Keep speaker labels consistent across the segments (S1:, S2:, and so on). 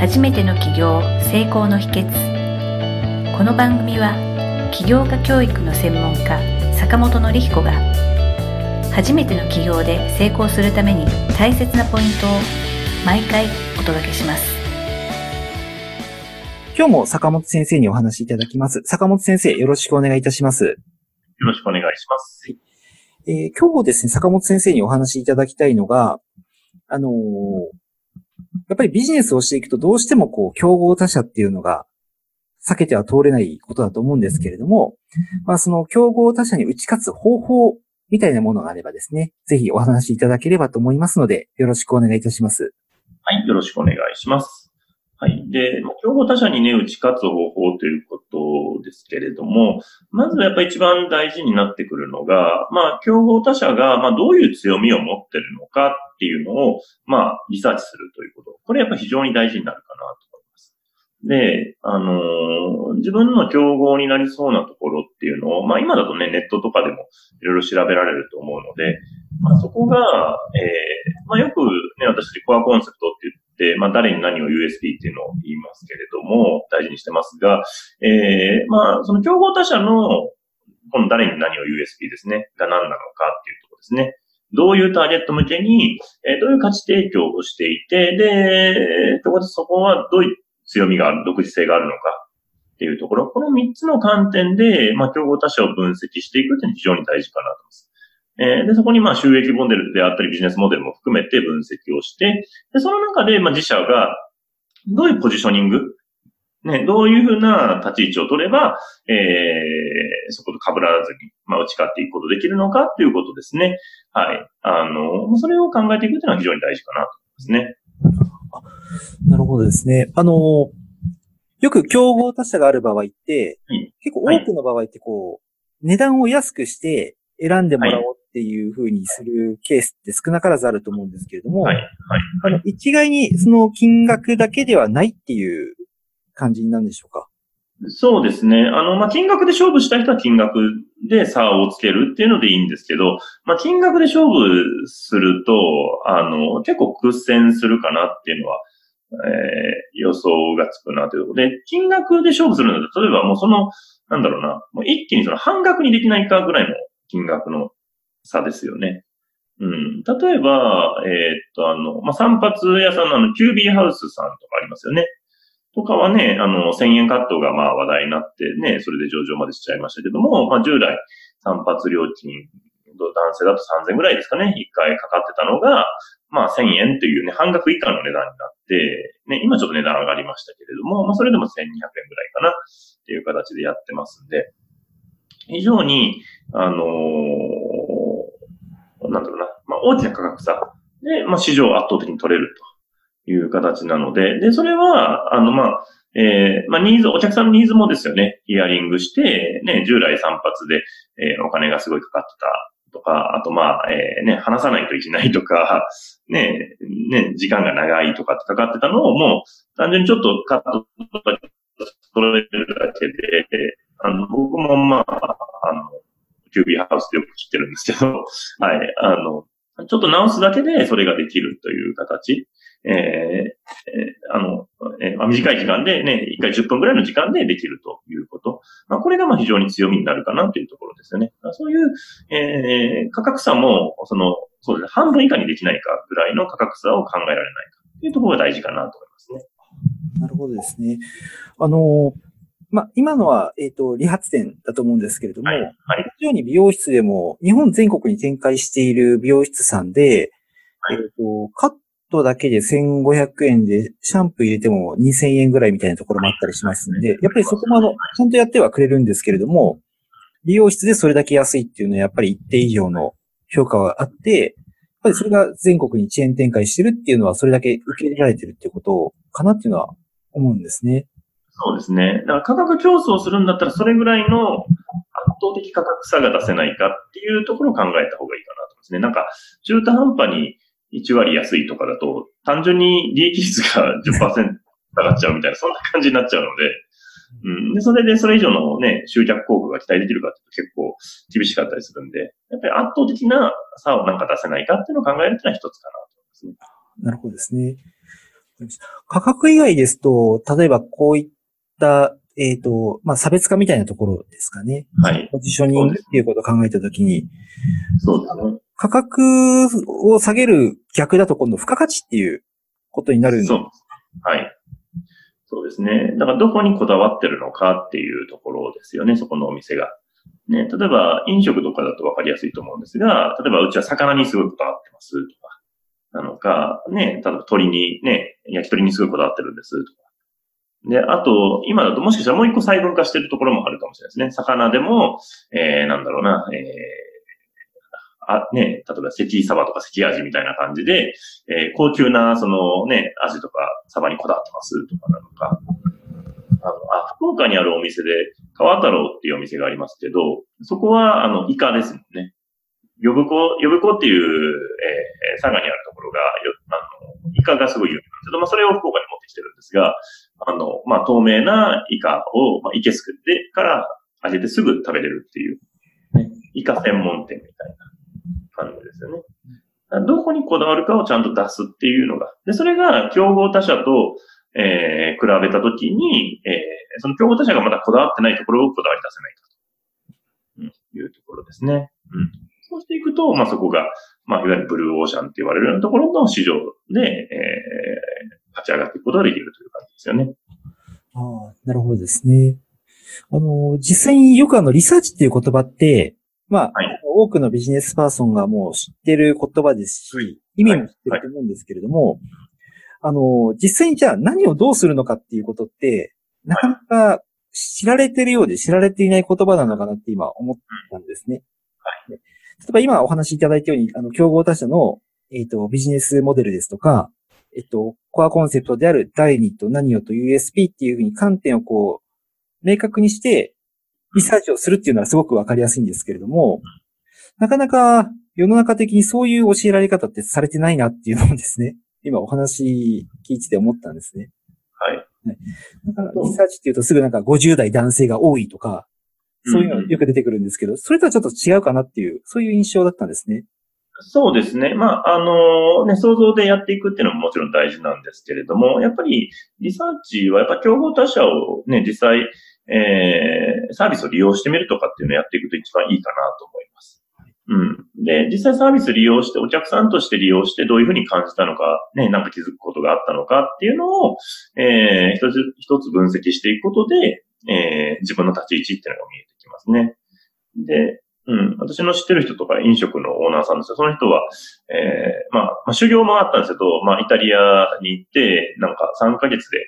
S1: 初めての起業成功の秘訣この番組は起業家教育の専門家坂本典彦が初めての起業で成功するために大切なポイントを毎回お届けします
S2: 今日も坂本先生にお話しいただきます。坂本先生、よろしくお願いいたします。
S3: よろしくお願いします。
S2: えー今日ですね、坂本先生にお話しいただきたいのが、あのーやっぱりビジネスをしていくとどうしてもこう、競合他社っていうのが避けては通れないことだと思うんですけれども、まあその競合他社に打ち勝つ方法みたいなものがあればですね、ぜひお話しいただければと思いますので、よろしくお願いいたします。
S3: はい、よろしくお願いします。はい。で、競合他社にね、打ち勝つ方法ということですけれども、まずやっぱり一番大事になってくるのが、まあ、競合他社が、まあ、どういう強みを持ってるのかっていうのを、まあ、リサーチするということ。これやっぱ非常に大事になるかなと思います。で、あのー自分の競合になりそうなところっていうのを、まあ、今だとね、ネットとかでもいろいろ調べられると思うので、まあ、そこが、えーまあ、よくね、私コアコンセプトって言って、まあ、誰に何を USB っていうのを言いますけれども、大事にしてますが、えーまあ、その競合他社の、この誰に何を USB ですね、が何なのかっていうところですね。どういうターゲット向けに、えーどういう価値提供をしていて、で、そこでそこはどういう強みがある、独自性があるのかっていうところ、この3つの観点で、まあ、競合他社を分析していくっていうのは非常に大事かなと思います。えーで、そこにまあ収益モデルであったりビジネスモデルも含めて分析をして、で、その中でまあ自社がどういうポジショニング、ね、どういうふうな立ち位置を取れば、えー、そこと被らずに、まあ、打ち勝っていくことできるのかっていうことですね。はい。あの、それを考えていくというのは非常に大事かなと思いますね。
S2: なるほどですね。あのーよく競合他社がある場合って、
S3: はい
S2: 結構多くの場合ってこう、値段を安くして選んでもらおうっていう風にするケースって少なからずあると思うんですけれども、
S3: はい。はい。
S2: あの、一概にその金額だけではないっていう感じになるんでしょうか？
S3: そうですね。あの、まあ、金額で勝負した人は金額で差をつけるっていうのでいいんですけど、まあ、金額で勝負すると、あの、結構苦戦するかなっていうのは、えー予想がつくなということで、金額で勝負するので、例えばもうその、なんだろうな、もう一気にその半額にできないかぐらいの金額の差ですよね。うん。例えば、えーっと、あの、まあ、散髪屋さんのあの、キュービーハウスさんとかありますよね。とかはね、あの、1000円カットがまあ話題になってね、それで上場までしちゃいましたけども、まあ従来散髪料金、男性だと3000円ぐらいですかね、一回かかってたのが、まあ1000円というね、半額以下の値段になって、ね、今ちょっと値段上がりましたけれども、まあそれでも1200円ぐらいかなっていう形でやってますんで、非常に、あのー、大きな価格差で、まあ市場を圧倒的に取れるという形なので、で、それは、あの、まあ、えーまあ、ニーズ、お客さんのニーズもですよね、ヒアリングして、ね、従来散髪で、えーお金がすごいかかってたとか、あとまあ、えーね、話さないといけないとか、ね、ね、時間が長いとかってかかってたのをもう、単純にちょっとカットとか取れるだけで、あの、僕もまあ、あの、キュービーハウスでよく切ってるんですけど、はい、あの、ちょっと直すだけでそれができるという形。えーえーあの、えー短い時間でね、1回10分ぐらいの時間でできるということ。まあ、これがまあ非常に強みになるかなというところですよね。そういう、えー価格差も、その、そうですね、半分以下にできないかぐらいの価格差を考えられないかというところが大事かなと思いますね。
S2: なるほどですね。あのまあ、今のは、えっ、と、理髪店だと思うんですけれども、
S3: はい。はい。
S2: 同じように美容室でも、日本全国に展開している美容室さんで、
S3: はい
S2: えっ、と、カットだけで1500円で、シャンプー入れても2000円ぐらいみたいなところもあったりしますんで、やっぱりそこもあの、ちゃんとやってはくれるんですけれども、美容室でそれだけ安いっていうのはやっぱり一定以上の評価はあって、やっぱりそれが全国にチェーン展開してるっていうのはそれだけ受け入れられてるっていうことかなっていうのは思うんですね。
S3: そうですね。だから価格競争するんだったら、それぐらいの圧倒的価格差が出せないかっていうところを考えた方がいいかなと思いますね。なんか、中途半端に1割安いとかだと、単純に利益率が 10%下がっちゃうみたいな、そんな感じになっちゃうので、うん。で、それでそれ以上のね、集客効果が期待できるかっていうと結構厳しかったりするんで、やっぱり圧倒的な差をなんか出せないかっていうのを考えるっていうのは一つかなと思いますね。
S2: なるほどですね。価格以外ですと、例えばこういった、えっ、と、まあ、差別化みたいなところですかね。
S3: はい。
S2: ポジショニングっていうことを考えたときに、
S3: そうですね。
S2: 価格を下げる逆だと今度付加価値っていうことになるんで
S3: そう。はい。そうですね。だからどこにこだわってるのかっていうところですよね、そこのお店が。ね、例えば飲食とかだと分かりやすいと思うんですが、例えばうちは魚にすごいこだわってますとか、なのか、ね、例えば鶏にね、焼き鳥にすごいこだわってるんですとか。で、あと、今だともしかしたらもう一個細分化してるところもあるかもしれないですね。魚でも、えー、なんだろうな、えー、あ、ね、例えば関サバとか関味みたいな感じで、えー高級な、そのね、味とかサバにこだわってますとかなのか。あの、あ、福岡にあるお店で、川太郎っていうお店がありますけど、そこは、あの、イカですもんね。呼ぶ子、呼ぶ子っていう、えー佐賀にあるところが、よあの、イカがすごい有名なんですけど、まあ、それを福岡に持ってきてるんですが、あの、まあ、透明なイカを、まあ、イケすくってから揚げてすぐ食べれるっていう、ね、イカ専門店みたいな感じですよね。どこにこだわるかをちゃんと出すっていうのが。で、それが競合他社と、えー、比べたときに、えー、その競合他社がまだこだわってないところをこだわり出せないかと、うん、いうところですね。うん。そうしていくと、まあそこが、まあいわゆるブルーオーシャンって言われるようなところの市場で、えー、勝ち上がっていくことができるという感じですよね。
S2: ああ、なるほどですね。あの、実際によくあの、リサーチっていう言葉って、まあ、
S3: はい
S2: 多くのビジネスパーソンがもう知ってる言葉ですし、意味も知ってると思うんですけれども、あの、実際にじゃあ何をどうするのかっていうことって、なかなか知られてるようで知られていない言葉なのかなって今思ったんですね。例えば今お話しいただいたように、あの、競合他社の、えっ、と、ビジネスモデルですとか、えっと、コアコンセプトである誰にと何をと USP っていうふうに観点をこう、明確にして、リサーチをするっていうのはすごくわかりやすいんですけれども、なかなか世の中的にそういう教えられ方ってされてないなっていうのをですね、今お話聞いてて思ったんですね。
S3: はい。
S2: だからリサーチっていうとすぐなんか50代男性が多いとか、そういうのよく出てくるんですけど、それとはちょっと違うかなっていう、そういう印象だったんですね。
S3: そうですね。まあ、あのね、想像でやっていくっていうのももちろん大事なんですけれども、やっぱりリサーチはやっぱ競合他社をね、実際、えー、サービスを利用してみるとかっていうのをやっていくと一番いいかなと思います。うん。で、実際サービス利用して、お客さんとして利用してどういうふうに感じたのか、ね、なんか気づくことがあったのかっていうのを、えー、一つ一つ分析していくことで、えー、自分の立ち位置っていうのが見えてきますね。で、うん、私の知ってる人とか飲食のオーナーさんですよ。その人は、えー、まあ、まあ、修行もあったんですけど、まあ、イタリアに行って、なんか3ヶ月で、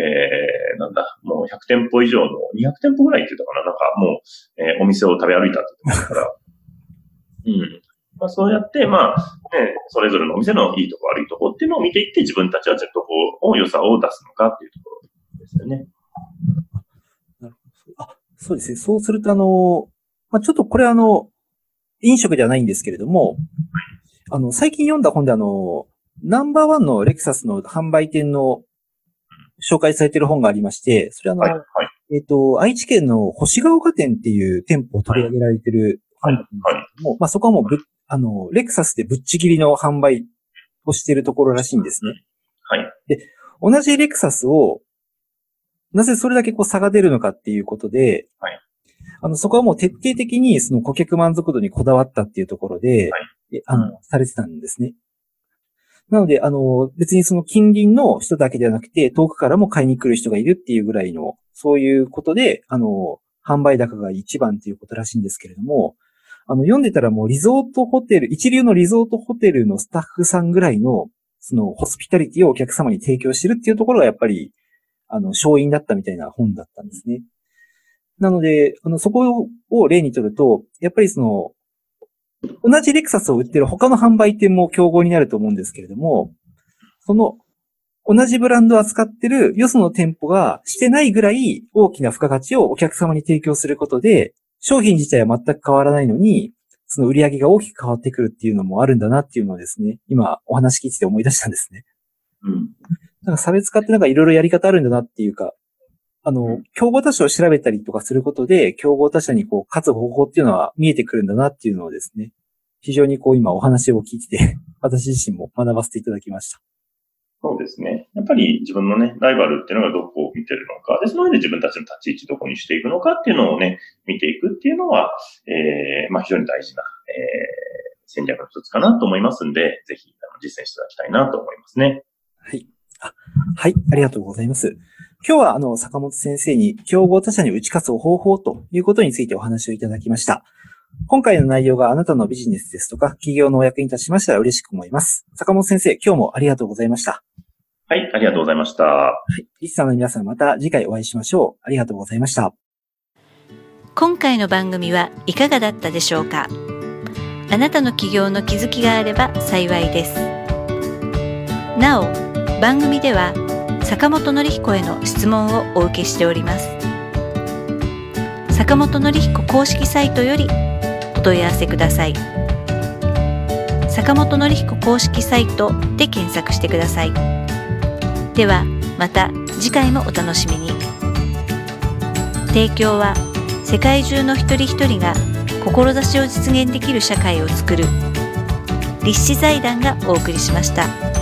S3: えー、なんだ、もう100店舗以上の、200店舗ぐらいって言ったかな？なんかもう、えーお店を食べ歩いたって言ってから。うん。まあ、そうやって、まあ、ね、それぞれのお店のいいとこ悪いとこっていうのを見ていって、自分たちはじゃあどこを良さを出すのかっていうところですよね。
S2: あ、そうですね。そうするとあの、まあ、ちょっとこれあの、飲食ではないんですけれども、あの、最近読んだ本であの、ナンバーワンのレクサスの販売店の紹介されている本がありまして、それあの、
S3: はい、はい。
S2: えっ、と、愛知県の星ヶ丘店っていう店舗を取り上げられている本なんですけども、まあそこはもうぶっ、あの、レクサスでぶっちぎりの販売をしているところらしいんですね。
S3: はい。
S2: 同じレクサスを、なぜそれだけこう差が出るのかっていうことで、
S3: はい
S2: あの、そこはもう徹底的にその顧客満足度にこだわったっていうところで、えあの、されてたんですね。なので、あの、別にその近隣の人だけではなくて、遠くからも買いに来る人がいるっていうぐらいの、そういうことで、あの、販売高が一番っていうことらしいんですけれども、あの、読んでたらもうリゾートホテル、一流のリゾートホテルのスタッフさんぐらいの、その、ホスピタリティをお客様に提供してるっていうところがやっぱり、あの、勝因だったみたいな本だったんですね。なので、あの、そこを例にとると、やっぱりその、同じレクサスを売ってる他の販売店も競合になると思うんですけれども、その、同じブランドを扱ってるよその店舗がしてないぐらい大きな付加価値をお客様に提供することで、商品自体は全く変わらないのに、その売り上げが大きく変わってくるっていうのもあるんだなっていうのをですね、今お話聞いてて思い出したんですね。
S3: うん。
S2: なんか差別化ってなんかいろいろやり方あるんだなっていうか、あの、競合他社を調べたりとかすることで、競合他社にこう、勝つ方法っていうのは見えてくるんだなっていうのをですね、非常にこう今お話を聞いてて、私自身も学ばせていただきました。
S3: そうですね。やっぱり自分のね、ライバルっていうのがどこを見てるのか、で、その上で自分たちの立ち位置どこにしていくのかっていうのをね、見ていくっていうのは、えー、まあ非常に大事な、えー、戦略の一つかなと思いますんで、ぜひあの実践していただきたいなと思いますね。
S2: はい。あはい、ありがとうございます。今日はあの、坂本先生に競合他社に打ち勝つ方法ということについてお話をいただきました。今回の内容があなたのビジネスですとか、企業のお役に立ちましたら嬉しく思います。坂本先生、今日もありがとうございました。
S3: はい、ありがとうございました。は
S2: い、リスナーの皆さんまた次回お会いしましょう。ありがとうございました。
S1: 今回の番組はいかがだったでしょうか？あなたの企業の気づきがあれば幸いです。なお、番組では坂本典彦への質問をお受けしております。坂本典彦公式サイトよりお問い合わせください。坂本典彦公式サイトで検索してください。ではまた次回もお楽しみに。提供は世界中の一人一人が志を実現できる社会をつくる立志財団がお送りしました。